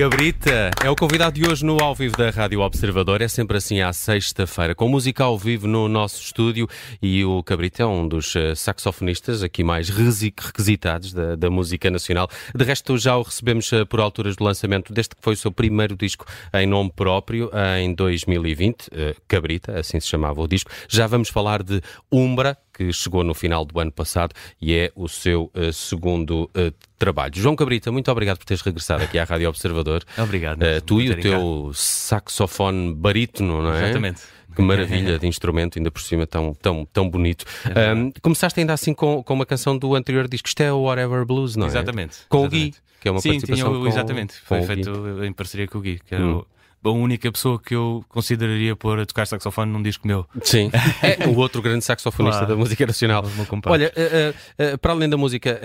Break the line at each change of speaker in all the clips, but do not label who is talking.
Cabrita é o convidado de hoje no ao vivo da Rádio Observador. É sempre assim à sexta-feira, com música ao vivo no nosso estúdio. E o Cabrita é um dos eh, saxofonistas aqui mais requisitados da, da música nacional. De resto, já o recebemos eh, por alturas do lançamento deste que foi o seu primeiro disco em nome próprio, em 2020. Eh, Cabrita, assim se chamava o disco. Já vamos falar de Umbra, que chegou no final do ano passado e é o seu uh, segundo uh, trabalho. João Cabrita, muito obrigado por teres regressado aqui à Rádio Observador.
Obrigado.
Uh, tu e o teu saxofone barítono, não é?
Exatamente.
Que maravilha de instrumento, ainda por cima tão, tão, tão bonito. É um, começaste ainda assim com, com uma canção do anterior disco, isto é o Whatever Blues, não é?
Exatamente.
Com
exatamente.
o Gui, que é uma
Sim,
participação
tinha,
com,
exatamente. Foi feito em parceria com o Gui, que era hum. o a única pessoa que eu consideraria pôr a tocar saxofone num disco meu.
Sim, é o outro grande saxofonista claro. da música nacional. Olha, uh, uh, para além da música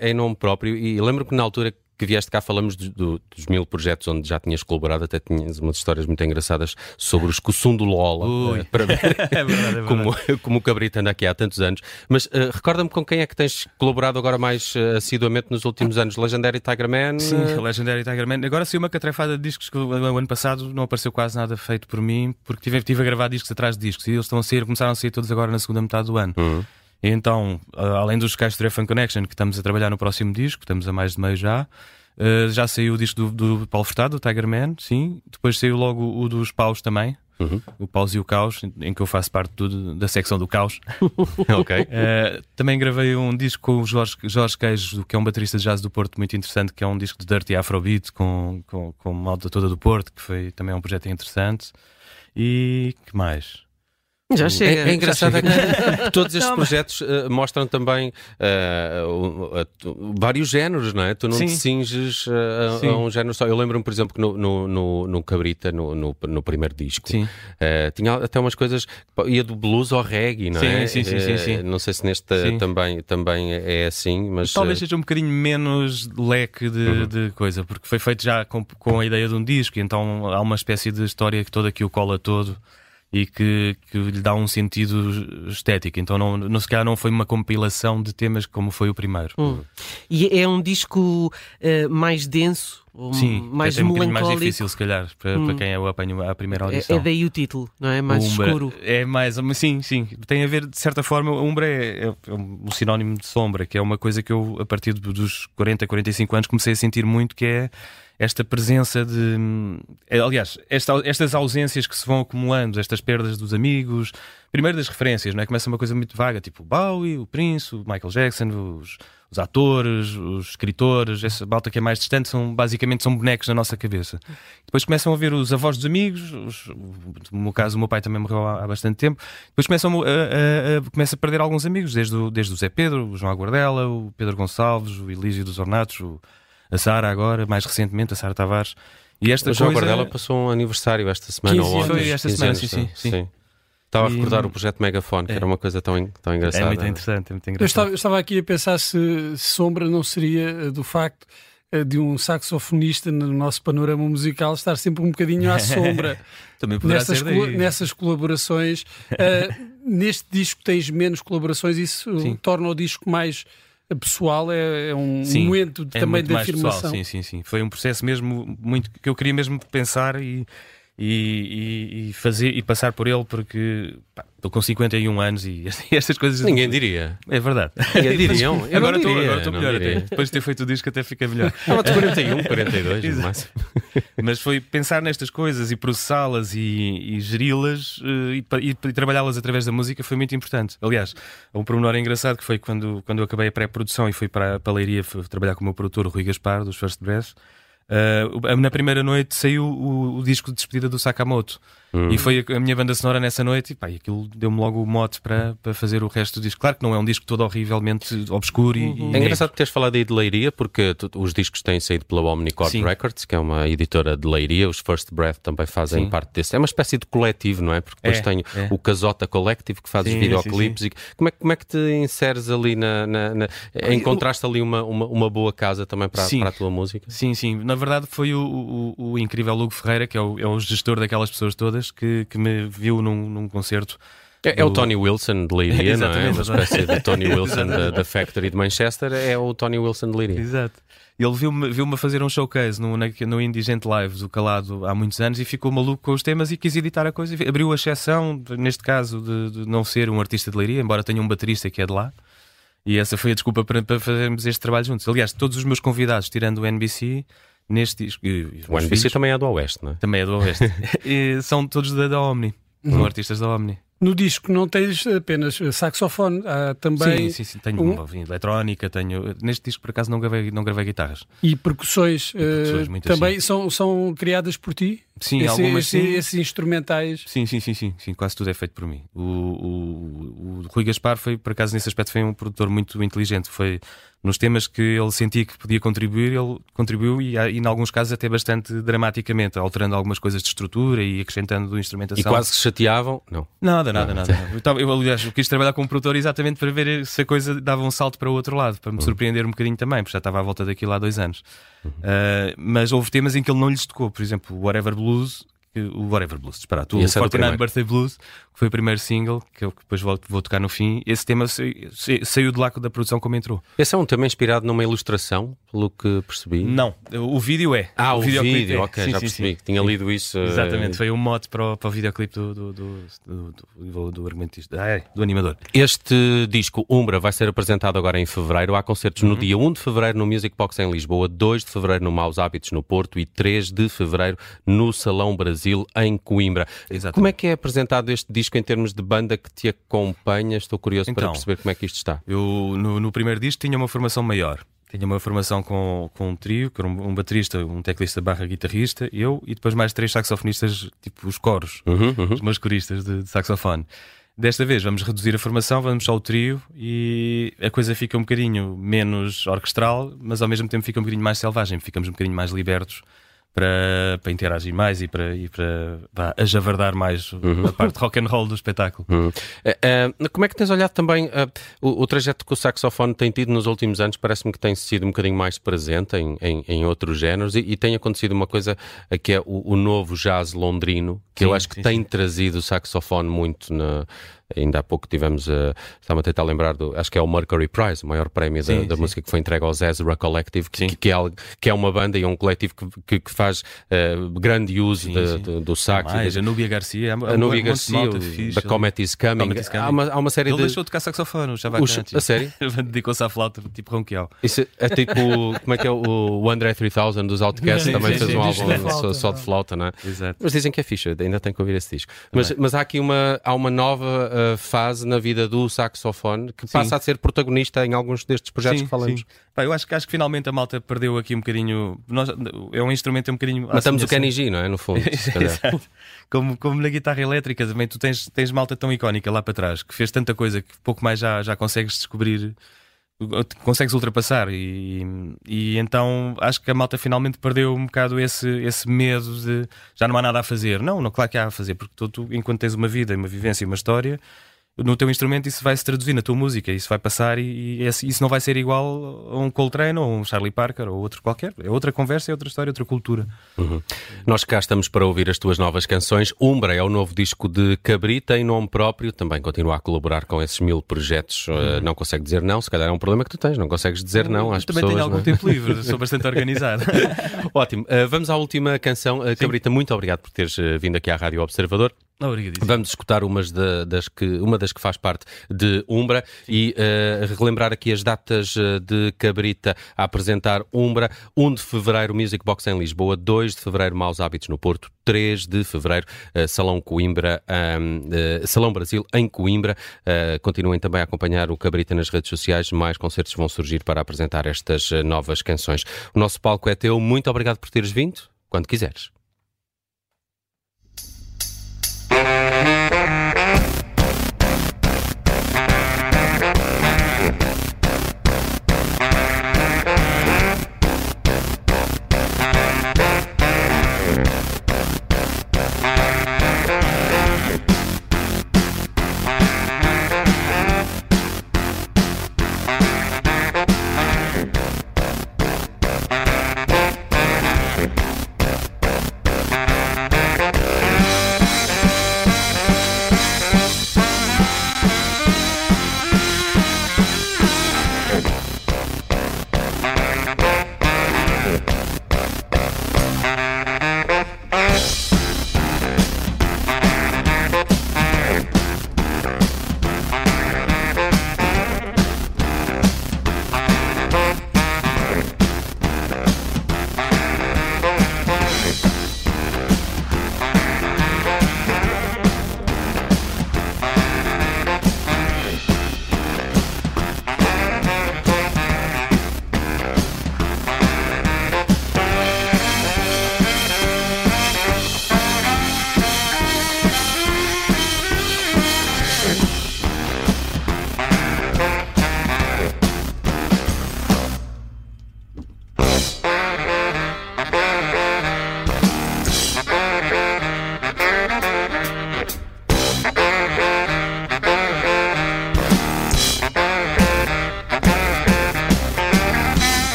em nome próprio, e lembro que na altura que vieste cá falamos do, do, dos mil projetos onde já tinhas colaborado, até tinhas umas histórias muito engraçadas sobre os Cussum do Lola, uh, para ver é verdade, é como, como o Cabrito anda aqui há tantos anos. Mas uh, recorda-me com quem é que tens colaborado agora mais uh, assiduamente nos últimos anos? Legendary Tiger Man?
Sim, Legendary Tiger Man. Agora saiu uma catrefada de discos que o ano passado não apareceu quase nada feito por mim, porque tive, tive a gravar discos atrás de discos e eles estão a sair, começaram a sair todos agora na segunda metade do ano. Uhum. Então, além dos Castro Fan Connection, que estamos a trabalhar no próximo disco, estamos a mais de meio já, Uh, já saiu o disco do, do Paulo Furtado, o Tiger Man, sim. Depois saiu logo o dos Paus também. Uhum. O Paus e o Caos, em que eu faço parte do, da secção do Caos.
ok. Uh,
também gravei um disco com o Jorge, Jorge Queijo, que é um baterista de jazz do Porto muito interessante, que é um disco de Dirty Afrobeat com, com, com malta toda do Porto, que foi também um projeto interessante. E que mais?
Já chega. É, é engraçado é que todos estes projetos uh, mostram também uh, uh, vários géneros, não é? Tu não Sim. te cinges a, a, um género só. Eu lembro-me, por exemplo, que no, no, no, no Cabrita, no, no, no, primeiro disco, tinha até umas coisas. ia do blues ao reggae, não é?
Sim, sim, sim. sim,
Não sei se neste também, também é assim, mas.
Talvez seja um bocadinho menos leque de, uhum. de, coisa, porque foi feito já com, com a ideia de um disco, e então há uma espécie de história que toda que o cola todo e que, que lhe dá um sentido estético. Então, não, não, se calhar, não foi uma compilação de temas como foi o primeiro. Hum.
E é um disco uh, mais denso?
Sim,
mais
é um
melancólico.
mais difícil, se calhar, para, hum. para quem eu apanho a primeira audição.
É, é, daí o título, não é? Mais Umbra escuro.
É mais, sim, sim. Tem a ver, de certa forma, Umbra é, é, é um sinónimo de sombra, que é uma coisa que eu, a partir dos 40, 45 anos, comecei a sentir muito, que é esta presença de. Eh, aliás, esta, estas ausências que se vão acumulando, estas perdas dos amigos, primeiro das referências, não é? Começa uma coisa muito vaga, tipo o Bowie, o Prince, o Michael Jackson, os, os atores, os escritores, essa balta que é mais distante, são basicamente são bonecos na nossa cabeça. Depois começam a ver os avós dos amigos, os, no meu caso, o meu pai também morreu há, há bastante tempo. Depois começam a, a, a, começa a perder alguns amigos, desde o, desde o Zé Pedro, o João Aguardela, o Pedro Gonçalves, o Elísio dos Ornatos, o a Sara agora, mais recentemente, a Sara Tavares.
E esta o João passou um aniversário esta semana ou
ontem. Foi esta semana, sim, sim, sim. sim.
Estava a recordar o projeto Megafone, que é. era uma coisa tão, tão engraçada. É
muito interessante, é muito engraçado.
Eu estava, eu estava aqui a pensar se Sombra não seria eh, do facto eh, de um saxofonista no nosso panorama musical estar sempre um bocadinho à sombra
Também nessas,
col nessas colaborações. uh, neste disco tens menos colaborações, isso Sim. torna o disco mais pessoal, é, é um sim, momento é também de afirmação. Pessoal,
sim, sim, sim. Foi um processo mesmo muito que eu queria mesmo pensar e, e, e, fazer e passar por ele porque pá, estou com 51 anos e estas coisas.
Ninguém diria.
É verdade.
Ninguém diriam.
agora estou melhor até. Depois de ter feito o disco até fica melhor.
Estava de 41, 42, no máximo.
Mas foi pensar nestas coisas e processá-las e, e geri-las uh, e, e, e trabalhá-las através da música foi muito importante. Aliás, um pormenor engraçado que foi quando, quando eu acabei a pré-produção e fui para a Paleiria trabalhar com o meu produtor Rui Gaspar, dos First Breath. Uh, na primeira noite saiu o, o, disco de despedida do Sakamoto. Hum. E foi a, minha banda sonora nessa noite, e pá, aquilo deu-me logo o mote para, para fazer o resto do disco. Claro que não é um disco todo horrivelmente obscuro e,
uhum. É engraçado teres falado aí de Leiria, porque tu, os discos têm saído pela Omnicord Sim. Records, que é uma editora de Leiria, os First Breath também fazem Sim. parte desse. É uma espécie de coletivo, não é? Porque depois é, tem é. o Casota Collective que faz sim, os videoclipes. E como, é, como é que te inseres ali na. na, na encontraste ali uma, uma, uma, boa casa também para, para a tua música?
Sim, sim. Na verdade foi o, o, o incrível Hugo Ferreira, que é o, é o gestor daquelas pessoas todas, que, que me viu num, num concerto
É, é o Tony Wilson de Leiria, não é? Uma espécie de Tony Wilson da, da, Factory de Manchester, é o Tony Wilson de Leiria.
Exato. Ele viu-me viu fazer um showcase no, no Indigente Live do Calado há muitos anos e ficou maluco com os temas e quis editar a coisa. Abriu a exceção, neste caso, de, de não ser um artista de Leiria, embora tenha um baterista que é de lá. E essa foi a desculpa para, para fazermos este trabalho juntos. Aliás, todos os meus convidados, tirando o NBC, neste disco.
o NBC filhos, também é do Oeste, não é?
Também é do Oeste. são todos da, da Omni. Uhum. São artistas da Omni.
No disco não tens apenas saxofone, há também.
Sim, sim, sim. Tenho um... eletrónica, tenho. Neste disco, por acaso, não gravei, não gravei guitarras.
E percussões, e percussões uh, também assim. são, são criadas por ti?
Sim, esse, algumas
esse,
sim.
Esses instrumentais.
Sim, sim, sim, sim, sim. Quase tudo é feito por mim. O, o, o Rui Gaspar foi, por acaso, nesse aspecto, foi um produtor muito inteligente. Foi nos temas que ele sentia que podia contribuir, ele contribuiu e, e em alguns casos até bastante dramaticamente, alterando algumas coisas de estrutura e acrescentando instrumentação.
E quase se chateavam? Não.
Nada, nada, não. nada. Eu, eu, aliás, eu quis trabalhar com um produtor exatamente para ver se a coisa dava um salto para o outro lado, para me uhum. surpreender um bocadinho também, porque já estava à volta daquilo há dois anos. Uh, mas houve temas em que ele não lhes tocou, por exemplo, o Whatever Blues o Whatever Blues, disparado. O 49 Birthday Blues, que foi o primeiro single, que eu depois vou, vou tocar no fim. Esse tema saiu de lá da produção como entrou.
Esse é um tema inspirado numa ilustração, pelo que percebi?
Não, o vídeo é.
Ah, o, o vídeo, é. ok, sim, já sim, percebi. Sim. Tinha lido isso.
Eh, Exatamente, foi um mote para o, para o videoclipe do, do, do, do, do argumentista, ah, é, do animador.
Este disco, Umbra, vai ser apresentado agora em fevereiro. Há concertos uhum. no dia 1 de fevereiro no Music Box em Lisboa, 2 de fevereiro no Maus Hábitos no Porto e 3 de fevereiro no Salão Brasil em Coimbra. Exatamente. Como é que é apresentado este disco em termos de banda que te acompanha? Estou curioso então, para perceber como é que isto está.
Eu, no, no primeiro disco, tinha uma formação maior. Tinha uma formação com, com um trio, que era um, um baterista, um teclista barra guitarrista, eu e depois mais três saxofonistas, tipo os coros, uhum, uhum. os meus coristas de, de, saxofone. Desta vez vamos reduzir a formação, vamos só ao trio e a coisa fica um bocadinho menos orquestral, mas ao mesmo tempo fica um bocadinho mais selvagem, ficamos um bocadinho mais libertos para, para interagir mais e para, e para, para ajavardar mais uhum. a parte rock and roll do espetáculo. Uhum.
Uh, como é que tens olhado também uh, o, o, trajeto que o saxofone tem tido nos últimos anos? Parece-me que tem sido um bocadinho mais presente em, em, em outros géneros e, e, tem acontecido uma coisa que é o, o novo jazz londrino, que sim, eu acho que sim, tem sim. trazido o saxofone muito na Ainda há pouco tivemos, uh, estava a tentar lembrar do, acho que é o Mercury Prize, o maior prémio sim, da, da música que foi entregue ao Ezra Collective, que, que, é, que é uma banda e é um coletivo que, que faz uh, grande uso sim, de, sim. De, do sax.
Mais, a Núbia Garcia,
a Núbia Garcia, da Comet is Coming. Comet is coming. Há, uma, há uma série
Ele
de.
Ele deixou de tocar saxofone, já vai
A sério?
Dedicou-se à flauta, tipo ronquial.
Isso é tipo, como é que é o, o André 3000 dos Outcasts também fez um álbum só, só, de flauta, não é?
Exato.
Mas dizem que é ficha, ainda tem que ouvir esse disco. Mas, mas há aqui uma, há uma nova uh, fase na vida do saxofone que sim. passa a ser protagonista em alguns destes projetos sim, que falamos.
Pá, eu acho, acho que finalmente a malta perdeu aqui um bocadinho. Nós, é um instrumento um bocadinho.
Matamos o Kenny G, não é? No fundo.
como, como na guitarra elétrica também, tu tens, tens malta tão icónica lá para trás que fez tanta coisa que pouco mais já, já consegues descobrir consegues ultrapassar e, e então acho que a malta finalmente perdeu um bocado esse, esse medo de já não há nada a fazer. Não, não, claro que há a fazer, porque tu, tu enquanto tens uma vida, uma vivência, uma história, no teu instrumento isso vai se traduzir na tua música, isso vai passar e, e isso não vai ser igual a um Coltrane ou um Charlie Parker ou outro qualquer. É outra conversa, é outra história, outra cultura.
Uhum. Nós cá estamos para ouvir as tuas novas canções. Umbra é o novo disco de Cabrita em nome próprio, também continua a colaborar com esses mil projetos. Uh, uhum. não consegue dizer não, se calhar é um problema que tu tens, não consegues dizer não às
também
pessoas.
Também tenho algum tempo livre, sou bastante organizado.
Ótimo, uh, vamos à última canção. Uh, Cabrita, muito obrigado por teres vindo aqui à Rádio Observador. Vamos escutar umas de, das que, uma das que faz parte de Umbra Sim. e uh, relembrar aqui as datas eh, de Cabrita a apresentar Umbra. 1 de Fevereiro, Music Box em Lisboa. 2 de Fevereiro, Maus Hábitos no Porto. 3 de Fevereiro, uh, Salão Coimbra, um, uh, Salão Brasil em Coimbra. continuem também a acompanhar o Cabrita nas redes sociais. Mais concertos vão surgir para apresentar estas novas canções. O nosso palco é teu. Muito obrigado por teres vindo. Quando quiseres. Música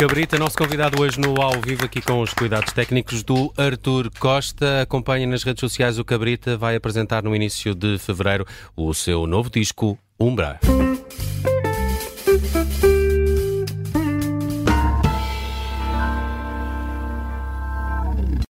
Cabrita, nosso convidado hoje no ao vivo aqui com os cuidados técnicos do Arthur Costa. Acompanhe nas redes sociais o Cabrita, vai apresentar no início de fevereiro o seu novo disco, Umbra.